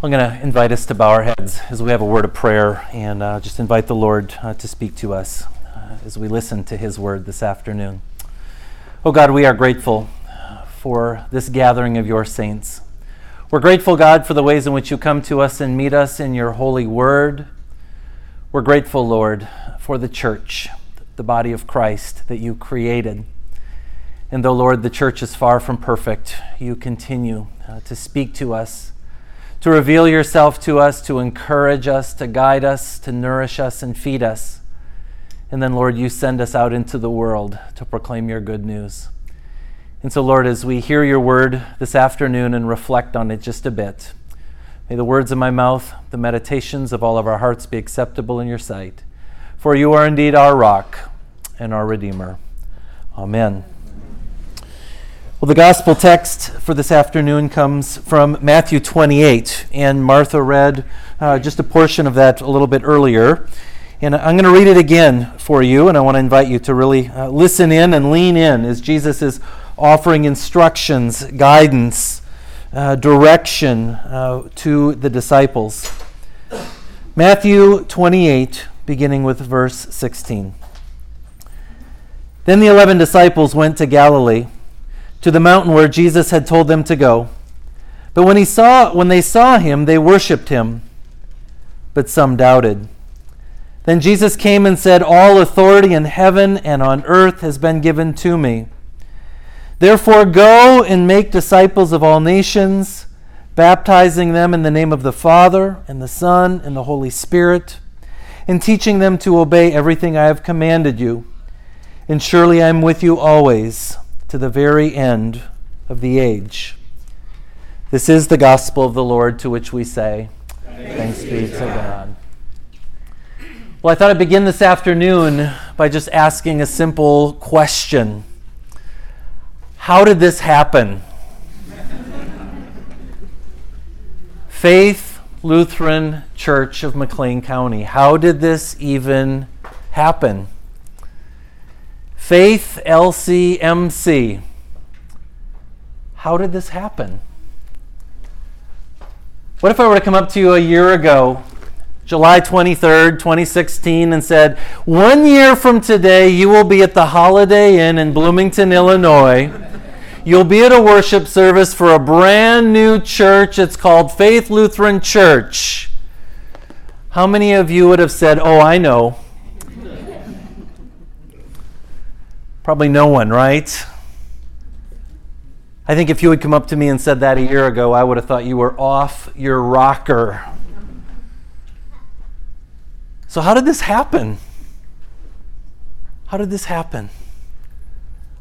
I'm going to invite us to bow our heads as we have a word of prayer and uh, just invite the Lord uh, to speak to us uh, as we listen to His word this afternoon. Oh God, we are grateful for this gathering of your saints. We're grateful, God, for the ways in which you come to us and meet us in your holy word. We're grateful, Lord, for the church, the body of Christ that you created. And though, Lord, the church is far from perfect, you continue uh, to speak to us to reveal yourself to us, to encourage us, to guide us, to nourish us, and feed us. And then, Lord, you send us out into the world to proclaim your good news. And so, Lord, as we hear your word this afternoon and reflect on it just a bit, may the words of my mouth, the meditations of all of our hearts be acceptable in your sight. For you are indeed our rock and our Redeemer. Amen. Well, the gospel text for this afternoon comes from Matthew 28, and Martha read uh, just a portion of that a little bit earlier. And I'm going to read it again for you, and I want to invite you to really uh, listen in and lean in as Jesus is offering instructions, guidance, uh, direction uh, to the disciples. Matthew 28, beginning with verse 16. Then the eleven disciples went to Galilee to the mountain where Jesus had told them to go. But when he saw when they saw him, they worshipped him, but some doubted. Then Jesus came and said, All authority in heaven and on earth has been given to me. Therefore, go and make disciples of all nations, baptizing them in the name of the Father, and the Son, and the Holy Spirit, and teaching them to obey everything I have commanded you. And surely I am with you always to the very end of the age. This is the gospel of the Lord to which we say, Thanks, Thanks be to God. Well, I thought I'd begin this afternoon by just asking a simple question How did this happen? Faith Lutheran Church of McLean County. How did this even happen? Faith LCMC. How did this happen? What if I were to come up to you a year ago, July 23rd, 2016, and said, One year from today, you will be at the Holiday Inn in Bloomington, Illinois. You'll be at a worship service for a brand new church. It's called Faith Lutheran Church. How many of you would have said, Oh, I know? Probably no one, right? I think if you had come up to me and said that a year ago, I would have thought you were off your rocker. So, how did this happen? How did this happen?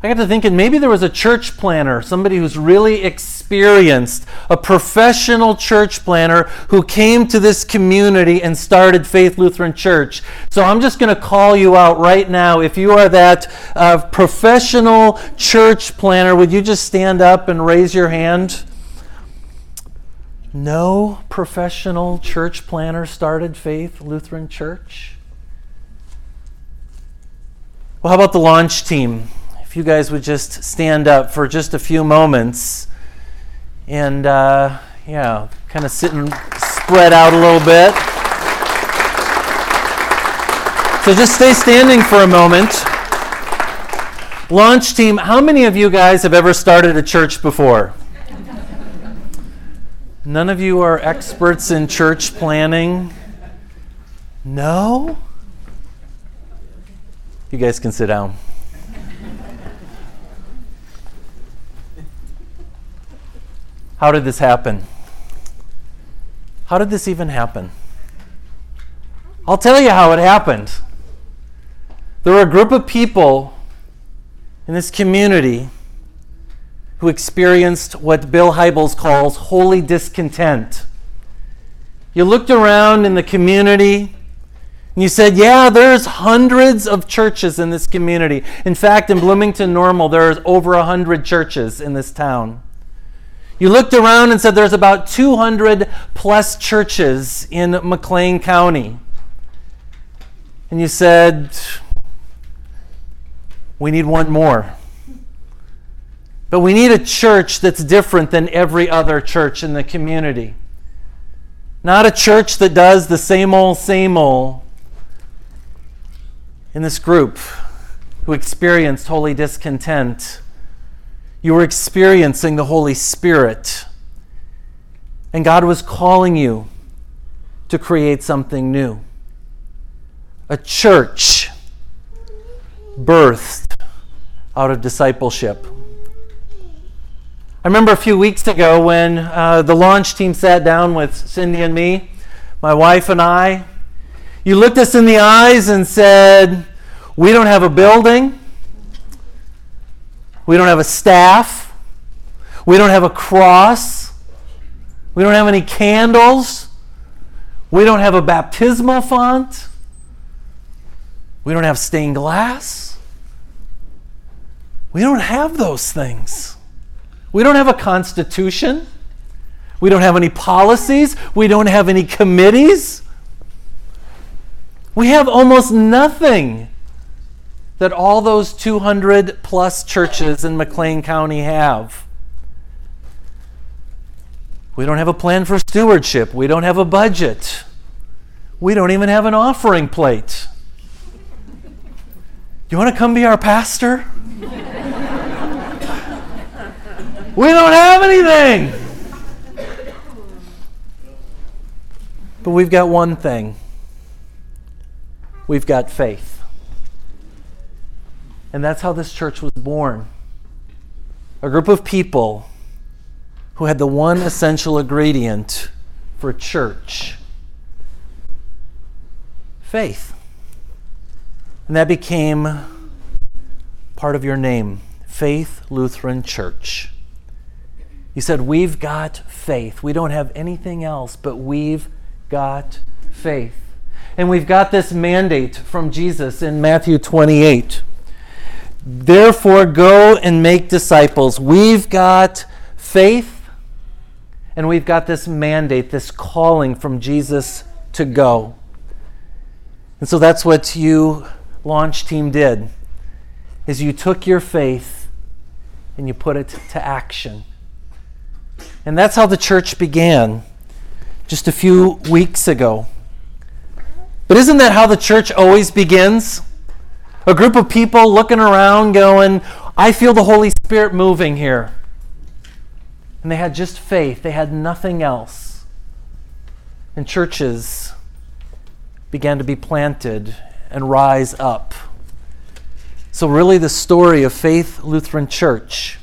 I got to thinking maybe there was a church planner, somebody who's really experienced, a professional church planner who came to this community and started Faith Lutheran Church. So I'm just going to call you out right now. If you are that uh, professional church planner, would you just stand up and raise your hand? No professional church planner started Faith Lutheran Church? Well, how about the launch team? You guys would just stand up for just a few moments and, uh, yeah, kind of sit and spread out a little bit. So just stay standing for a moment. Launch team, how many of you guys have ever started a church before? None of you are experts in church planning? No? You guys can sit down. How did this happen? How did this even happen? I'll tell you how it happened. There were a group of people in this community who experienced what Bill Hybels calls holy discontent. You looked around in the community and you said, Yeah, there's hundreds of churches in this community. In fact, in Bloomington Normal, there's over 100 churches in this town. You looked around and said there's about 200 plus churches in McLean County. And you said, we need one more. But we need a church that's different than every other church in the community. Not a church that does the same old, same old. In this group who experienced holy discontent, you were experiencing the Holy Spirit. And God was calling you to create something new. A church birthed out of discipleship. I remember a few weeks ago when uh, the launch team sat down with Cindy and me, my wife and I. You looked us in the eyes and said, We don't have a building, we don't have a staff, we don't have a cross, we don't have any candles, we don't have a baptismal font, we don't have stained glass. We don't have those things. We don't have a constitution. We don't have any policies. We don't have any committees. We have almost nothing that all those 200 plus churches in McLean County have. We don't have a plan for stewardship. We don't have a budget. We don't even have an offering plate. You want to come be our pastor? We don't have anything. But we've got one thing we've got faith. And that's how this church was born. A group of people who had the one essential ingredient for church faith. And that became part of your name Faith Lutheran Church. He said, We've got faith. We don't have anything else, but we've got faith. And we've got this mandate from Jesus in Matthew 28. Therefore, go and make disciples. We've got faith, and we've got this mandate, this calling from Jesus to go. And so that's what you launch team did. Is you took your faith and you put it to action. And that's how the church began just a few weeks ago. But isn't that how the church always begins? A group of people looking around going, I feel the Holy Spirit moving here. And they had just faith, they had nothing else. And churches began to be planted and rise up. So, really, the story of Faith Lutheran Church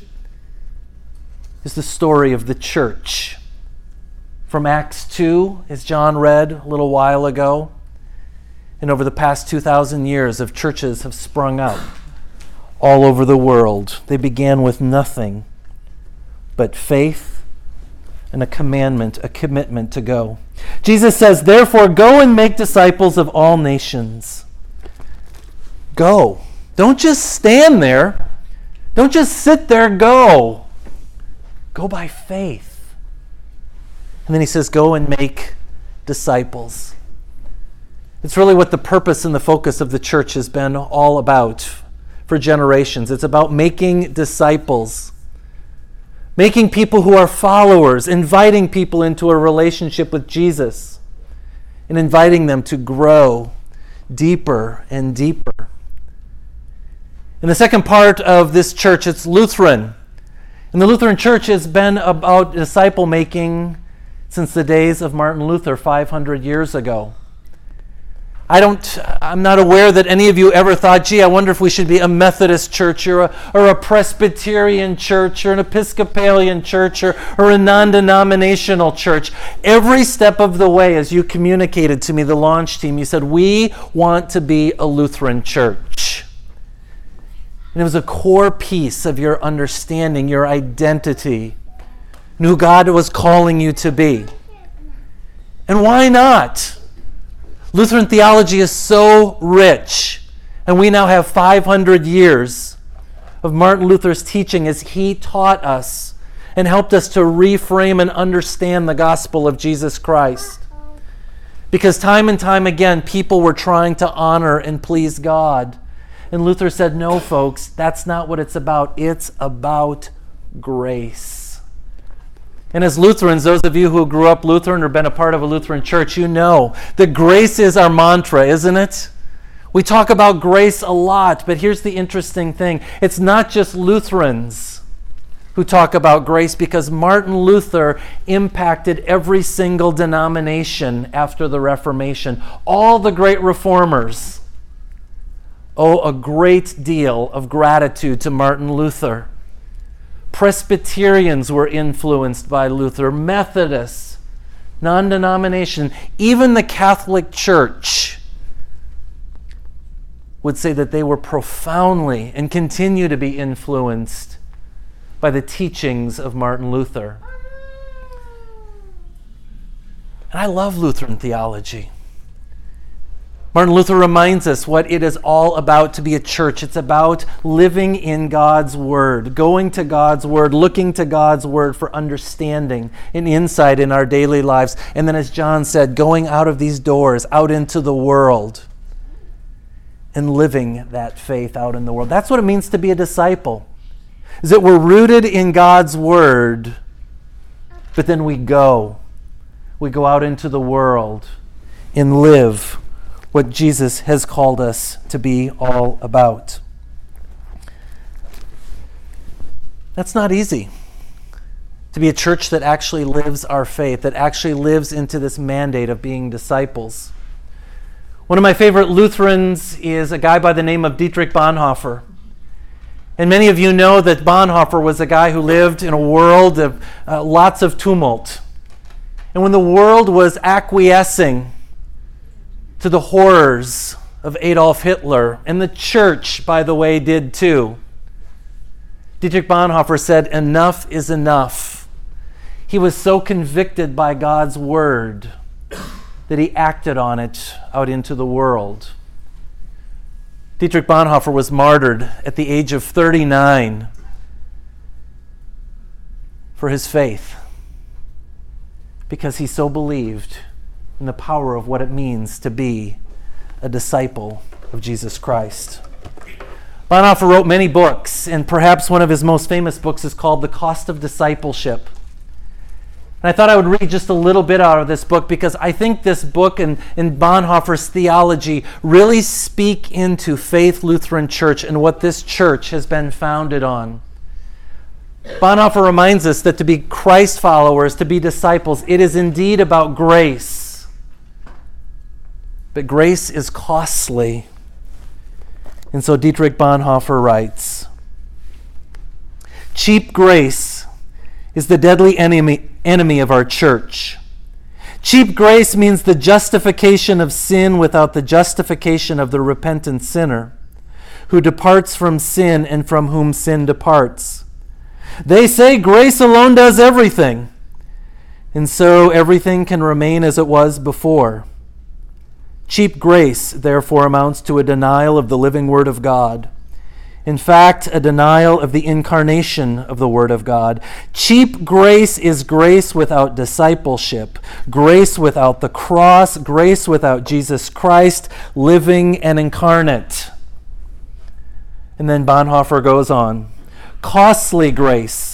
is the story of the church. From Acts 2, as John read a little while ago, and over the past 2,000 years of churches have sprung up all over the world. They began with nothing but faith and a commandment, a commitment to go. Jesus says, Therefore, go and make disciples of all nations. Go. Don't just stand there. Don't just sit there, go. Go by faith. And then he says, Go and make disciples. It's really what the purpose and the focus of the church has been all about for generations. It's about making disciples, making people who are followers, inviting people into a relationship with Jesus, and inviting them to grow deeper and deeper. In the second part of this church, it's Lutheran. And the Lutheran Church has been about disciple making since the days of Martin Luther 500 years ago. I don't, I'm not aware that any of you ever thought, gee, I wonder if we should be a Methodist church or a, or a Presbyterian church or an Episcopalian church or, or a non denominational church. Every step of the way, as you communicated to me, the launch team, you said, we want to be a Lutheran church. And it was a core piece of your understanding, your identity, and who God was calling you to be. And why not? Lutheran theology is so rich, and we now have 500 years of Martin Luther's teaching as he taught us and helped us to reframe and understand the gospel of Jesus Christ. Because time and time again, people were trying to honor and please God and Luther said, No, folks, that's not what it's about. It's about grace. And as Lutherans, those of you who grew up Lutheran or been a part of a Lutheran church, you know that grace is our mantra, isn't it? We talk about grace a lot, but here's the interesting thing it's not just Lutherans who talk about grace because Martin Luther impacted every single denomination after the Reformation. All the great reformers owe a great deal of gratitude to Martin Luther. Presbyterians were influenced by Luther, Methodists, non denomination, even the Catholic Church would say that they were profoundly and continue to be influenced by the teachings of Martin Luther. And I love Lutheran theology. Martin Luther reminds us what it is all about to be a church. It's about living in God's Word, going to God's Word, looking to God's Word for understanding and insight in our daily lives. And then, as John said, going out of these doors, out into the world and living that faith out in the world. That's what it means to be a disciple. Is that we're rooted in God's word, but then we go. We go out into the world and live what Jesus has called us to be all about. That's not easy. To be a church that actually lives our faith, that actually lives into this mandate of being disciples. One of my favorite Lutherans is a guy by the name of Dietrich Bonhoeffer. And many of you know that Bonhoeffer was a guy who lived in a world of uh, lots of tumult. And when the world was acquiescing to the horrors of Adolf Hitler, and the church, by the way, did too, Dietrich Bonhoeffer said, Enough is enough. He was so convicted by God's word that he acted on it out into the world. Dietrich Bonhoeffer was martyred at the age of 39 for his faith because he so believed in the power of what it means to be a disciple of Jesus Christ. Bonhoeffer wrote many books, and perhaps one of his most famous books is called The Cost of Discipleship. And I thought I would read just a little bit out of this book because I think this book and, and Bonhoeffer's theology really speak into Faith Lutheran Church and what this church has been founded on. Bonhoeffer reminds us that to be Christ followers, to be disciples, it is indeed about grace. But grace is costly. And so Dietrich Bonhoeffer writes Cheap grace is the deadly enemy, enemy of our church. Cheap grace means the justification of sin without the justification of the repentant sinner who departs from sin and from whom sin departs. They say grace alone does everything, and so everything can remain as it was before. Cheap grace, therefore, amounts to a denial of the living Word of God in fact, a denial of the incarnation of the Word of God. Cheap grace is grace without discipleship, grace without the cross, grace without Jesus Christ living and incarnate. And then Bonhoeffer goes on costly grace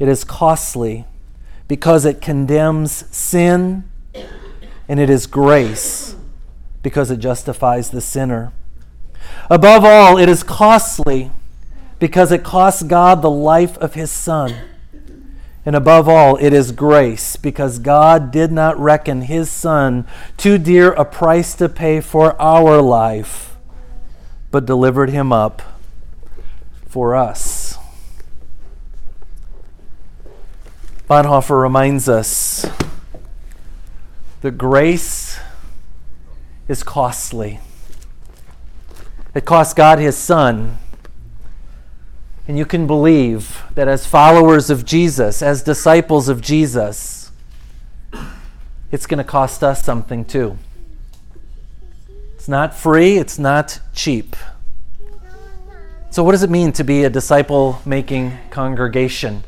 It is costly because it condemns sin, and it is grace because it justifies the sinner. Above all, it is costly because it costs God the life of his Son. And above all, it is grace because God did not reckon his Son too dear a price to pay for our life, but delivered him up for us. Bonhoeffer reminds us that grace is costly. It cost God his Son, And you can believe that as followers of Jesus, as disciples of Jesus, it's going to cost us something too. It's not free, it's not cheap. So, what does it mean to be a disciple making congregation?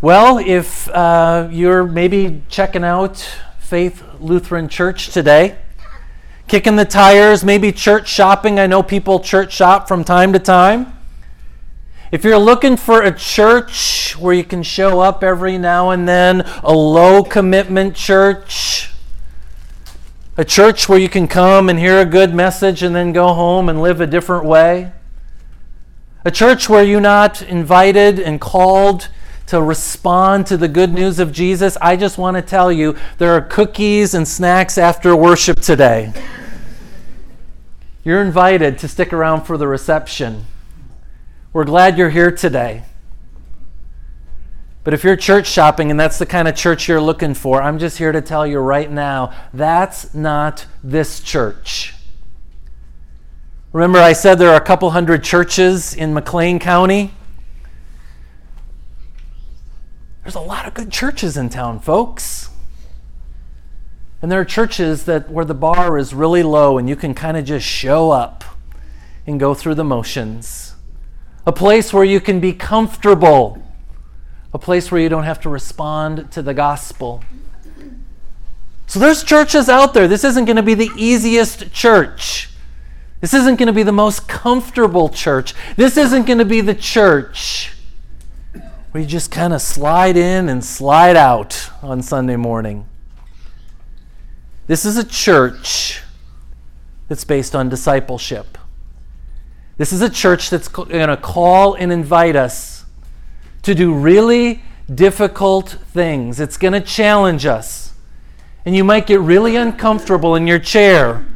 Well, if uh, you're maybe checking out Faith Lutheran Church today, kicking the tires, maybe church shopping. I know people church shop from time to time. If you're looking for a church where you can show up every now and then, a low commitment church, a church where you can come and hear a good message and then go home and live a different way, a church where you're not invited and called to respond to the good news of Jesus, I just want to tell you there are cookies and snacks after worship today. You're invited to stick around for the reception. We're glad you're here today. But if you're church shopping and that's the kind of church you're looking for, I'm just here to tell you right now that's not this church. Remember, I said there are a couple hundred churches in McLean County? There's a lot of good churches in town, folks. And there are churches that where the bar is really low and you can kind of just show up and go through the motions. A place where you can be comfortable. A place where you don't have to respond to the gospel. So there's churches out there. This isn't going to be the easiest church. This isn't going to be the most comfortable church. This isn't going to be the church you just kind of slide in and slide out on Sunday morning. This is a church that's based on discipleship. This is a church that's going to call and invite us to do really difficult things. It's going to challenge us. And you might get really uncomfortable in your chair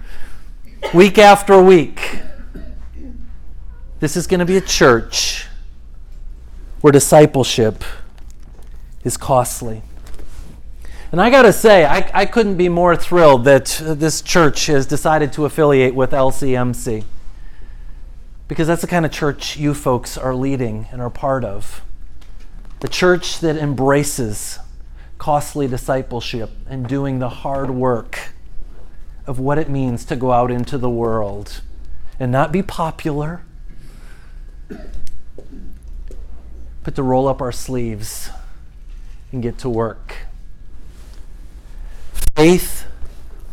week after week. This is going to be a church where discipleship is costly. And I got to say, I, I couldn't be more thrilled that this church has decided to affiliate with LCMC. Because that's the kind of church you folks are leading and are part of. The church that embraces costly discipleship and doing the hard work of what it means to go out into the world and not be popular but to roll up our sleeves and get to work. Faith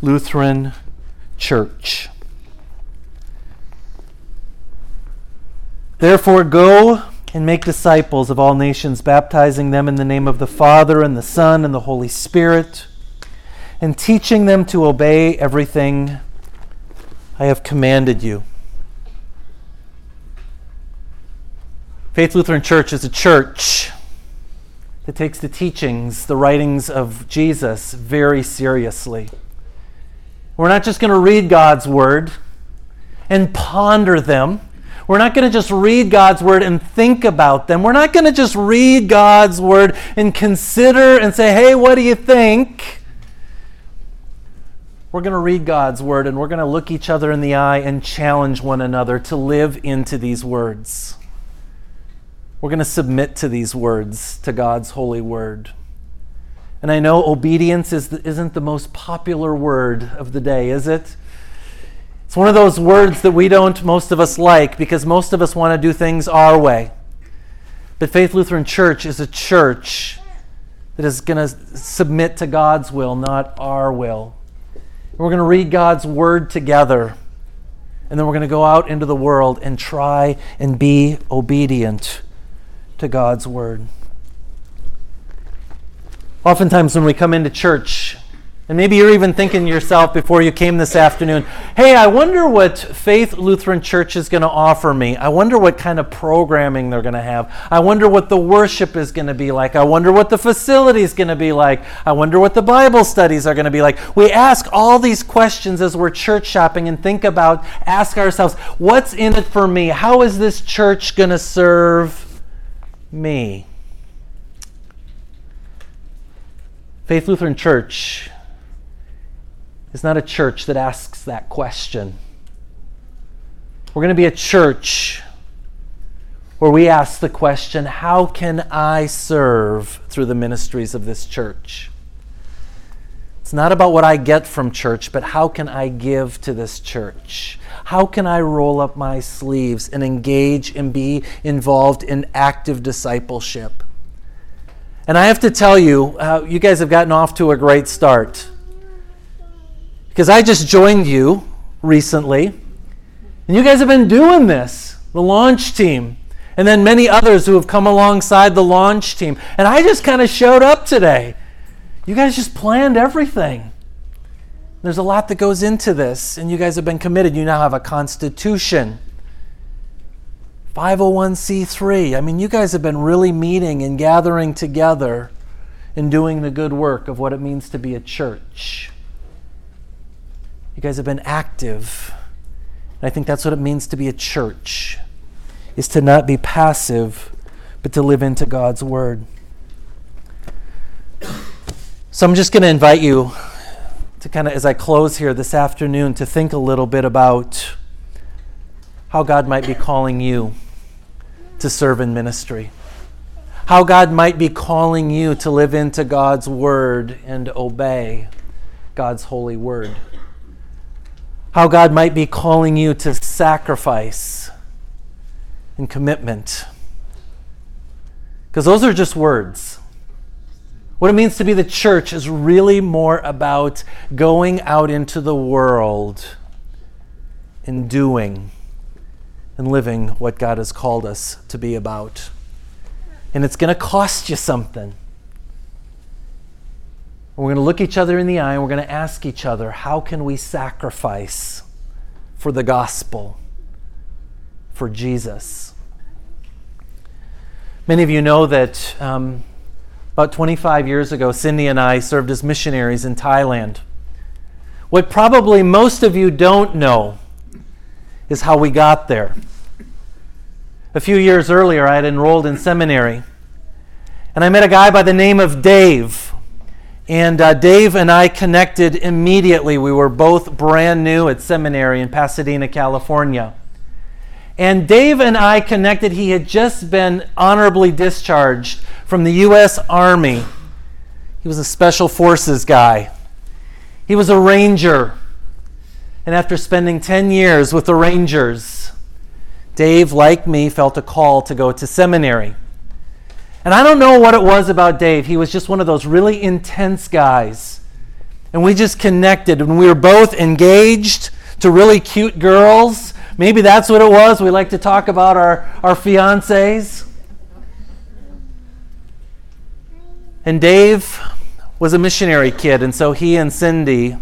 Lutheran Church. Therefore, go and make disciples of all nations, baptizing them in the name of the Father, and the Son, and the Holy Spirit, and teaching them to obey everything I have commanded you. Faith Lutheran Church is a church that takes the teachings, the writings of Jesus very seriously. We're not just going to read God's Word and ponder them. We're not going to just read God's Word and think about them. We're not going to just read God's Word and consider and say, hey, what do you think? We're going to read God's Word and we're going to look each other in the eye and challenge one another to live into these words. We're going to submit to these words, to God's holy word. And I know obedience is the, isn't the most popular word of the day, is it? It's one of those words that we don't, most of us, like because most of us want to do things our way. But Faith Lutheran Church is a church that is going to submit to God's will, not our will. And we're going to read God's word together. And then we're going to go out into the world and try and be obedient to God's Word. Oftentimes, when we come into church, and maybe you're even thinking to yourself before you came this afternoon, hey, I wonder what Faith Lutheran Church is going to offer me. I wonder what kind of programming they're going to have. I wonder what the worship is going to be like. I wonder what the facility is going to be like. I wonder what the Bible studies are going to be like. We ask all these questions as we're church shopping and think about, ask ourselves, what's in it for me? How is this church going to serve me. Faith Lutheran Church is not a church that asks that question. We're going to be a church where we ask the question how can I serve through the ministries of this church? It's not about what I get from church, but how can I give to this church? How can I roll up my sleeves and engage and be involved in active discipleship? And I have to tell you, uh, you guys have gotten off to a great start. Because I just joined you recently, and you guys have been doing this, the launch team, and then many others who have come alongside the launch team. And I just kind of showed up today. You guys just planned everything. There's a lot that goes into this, and you guys have been committed. You now have a constitution. 501c3. I mean, you guys have been really meeting and gathering together and doing the good work of what it means to be a church. You guys have been active. And I think that's what it means to be a church. Is to not be passive, but to live into God's word. So I'm just going to invite you to kind of, as I close here this afternoon, to think a little bit about how God might be calling you to serve in ministry. How God might be calling you to live into God's word and obey God's holy word. How God might be calling you to sacrifice and commitment. Because those are just words. What it means to be the church is really more about going out into the world and doing and living what God has called us to be about. And it's going to cost you something. We're going to look each other in the eye and we're going to ask each other, how can we sacrifice for the gospel, for Jesus? Many of you know that um, about 25 years ago, Cindy and I served as missionaries in Thailand. What probably most of you don't know is how we got there. A few years earlier, I had enrolled in seminary, and I met a guy by the name of Dave. And uh, Dave and I connected immediately. We were both brand new at seminary in Pasadena, California. And Dave and I connected. He had just been honorably discharged from the U.S. Army. He was a Special Forces guy. He was a Ranger. And after spending 10 years with the Rangers, Dave, like me, felt a call to go to seminary. And I don't know what it was about Dave. He was just one of those really intense guys. And we just connected, and we were both engaged to really cute girls. Maybe that's what it was. We like to talk about our, our fiancés. And Dave was a missionary kid, and so he and Cindy,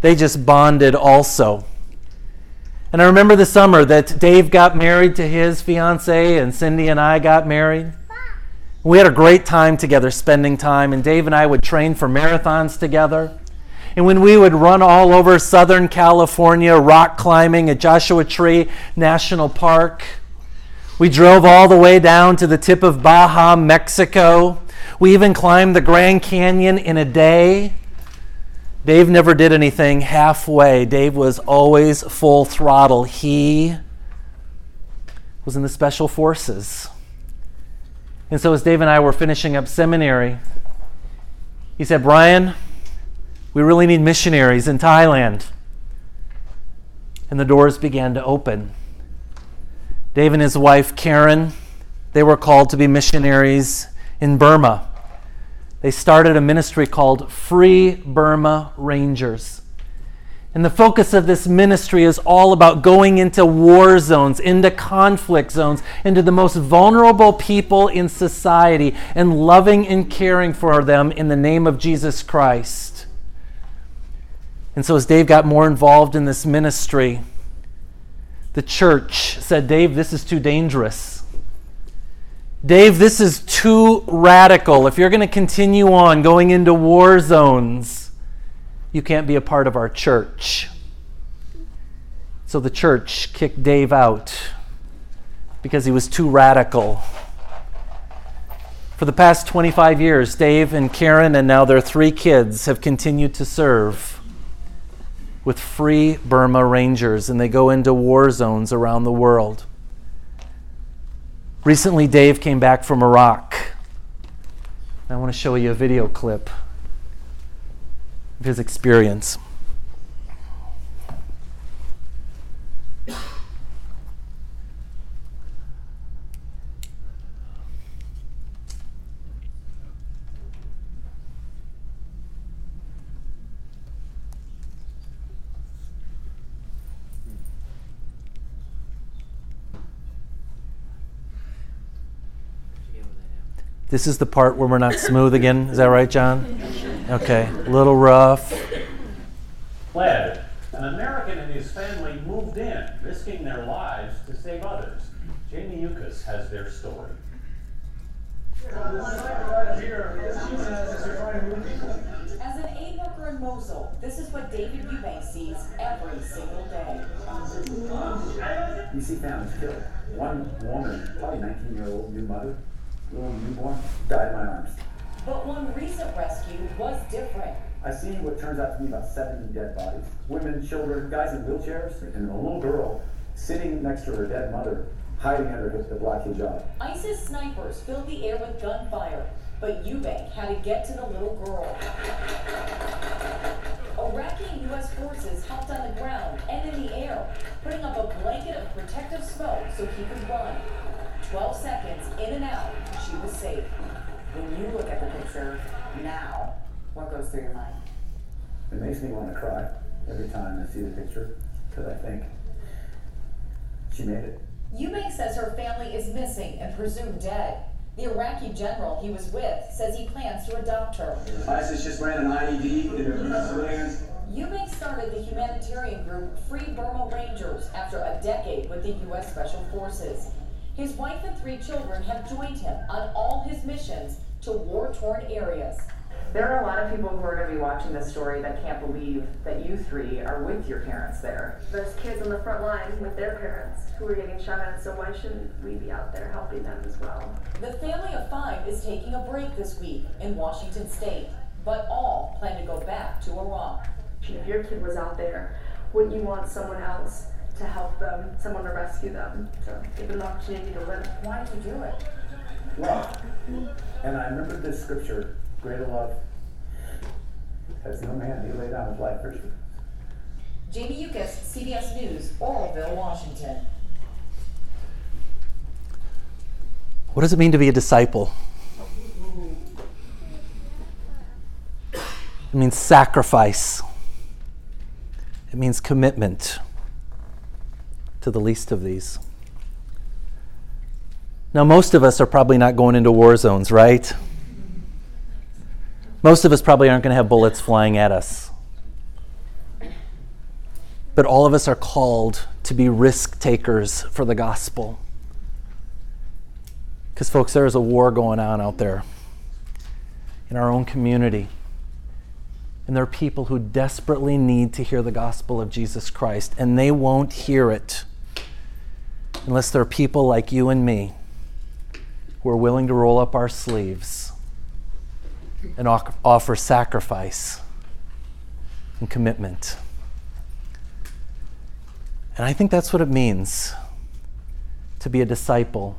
they just bonded also. And I remember the summer that Dave got married to his fiancee, and Cindy and I got married. We had a great time together, spending time, and Dave and I would train for marathons together. And when we would run all over Southern California, rock climbing at Joshua Tree National Park, we drove all the way down to the tip of Baja, Mexico, we even climbed the Grand Canyon in a day. Dave never did anything halfway. Dave was always full throttle. He was in the special forces. And so, as Dave and I were finishing up seminary, he said, Brian, we really need missionaries in Thailand. And the doors began to open. Dave and his wife, Karen, they were called to be missionaries in Burma. They started a ministry called Free Burma Rangers. And the focus of this ministry is all about going into war zones, into conflict zones, into the most vulnerable people in society, and loving and caring for them in the name of Jesus Christ. And so, as Dave got more involved in this ministry, the church said, Dave, this is too dangerous. Dave, this is too radical. If you're going to continue on going into war zones, you can't be a part of our church. So the church kicked Dave out because he was too radical. For the past 25 years, Dave and Karen, and now their three kids, have continued to serve with Free Burma Rangers, and they go into war zones around the world. Recently, Dave came back from Iraq. I want to show you a video clip of his experience. This is the part where we're not smooth again. Is that right, John? Okay, a little rough. Fled. An American and his family moved in, risking their lives to save others. Jamie Yuccas has their story. As an aid worker in Mosul, this is what David Eubank sees every single day. You see families killed. One woman, probably 19 year old new mother, little newborn, died in my arms. But one recent rescue was different. I see what turns out to be about 70 dead bodies. Women, children, guys in wheelchairs, and a little girl sitting next to her dead mother, hiding under the black hijab. ISIS snipers filled the air with gunfire, but Eubank had to get to the little girl. Iraqi and U.S. forces helped on the ground and in the air, putting up a blanket of protective smoke so he could run. 12 seconds in and out, she was safe. When you look at the picture now, what goes through your mind? It makes me want to cry every time I see the picture because I think she made it. Eubank says her family is missing and presumed dead. The Iraqi general he was with says he plans to adopt her. ISIS just ran an IED in into civilians. Eubank started the humanitarian group Free Burma Rangers after a decade with the U.S. Special Forces. His wife and three children have joined him on all his missions to war torn areas. There are a lot of people who are going to be watching this story that can't believe that you three are with your parents there. There's kids on the front line with their parents who are getting shot at, so why shouldn't we be out there helping them as well? The family of five is taking a break this week in Washington state, but all plan to go back to Iraq. If your kid was out there, wouldn't you want someone else to help them, someone to rescue them, to give them the opportunity to live? Why did you do it? Love. And I remember this scripture, greater love has no man, he laid down his life for his friends. Jamie Yuccas, CBS News, Oroville, Washington. What does it mean to be a disciple? It means sacrifice. It means commitment to the least of these. Now, most of us are probably not going into war zones, right? Most of us probably aren't going to have bullets flying at us. But all of us are called to be risk takers for the gospel. Because, folks, there is a war going on out there in our own community. And there are people who desperately need to hear the gospel of Jesus Christ, and they won't hear it unless there are people like you and me who are willing to roll up our sleeves and offer sacrifice and commitment. And I think that's what it means to be a disciple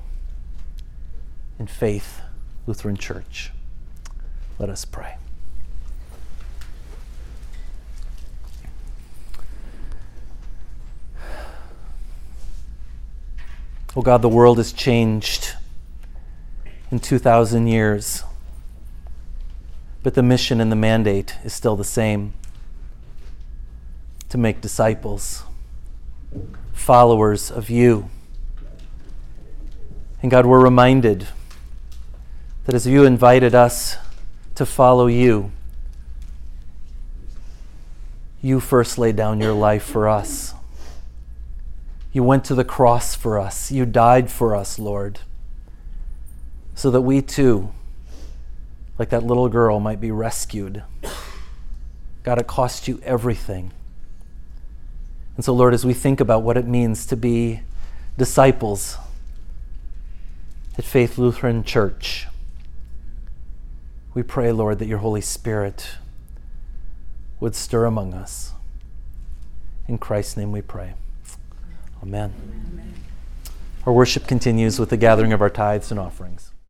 in Faith Lutheran Church. Let us pray. Oh God, the world has changed in 2,000 years, but the mission and the mandate is still the same to make disciples, followers of you. And God, we're reminded that as you invited us to follow you, you first laid down your life for us. You went to the cross for us. You died for us, Lord, so that we too, like that little girl, might be rescued. God, it cost you everything. And so, Lord, as we think about what it means to be disciples at Faith Lutheran Church, we pray, Lord, that your Holy Spirit would stir among us. In Christ's name we pray. Amen. Our worship continues with the gathering of our tithes and offerings.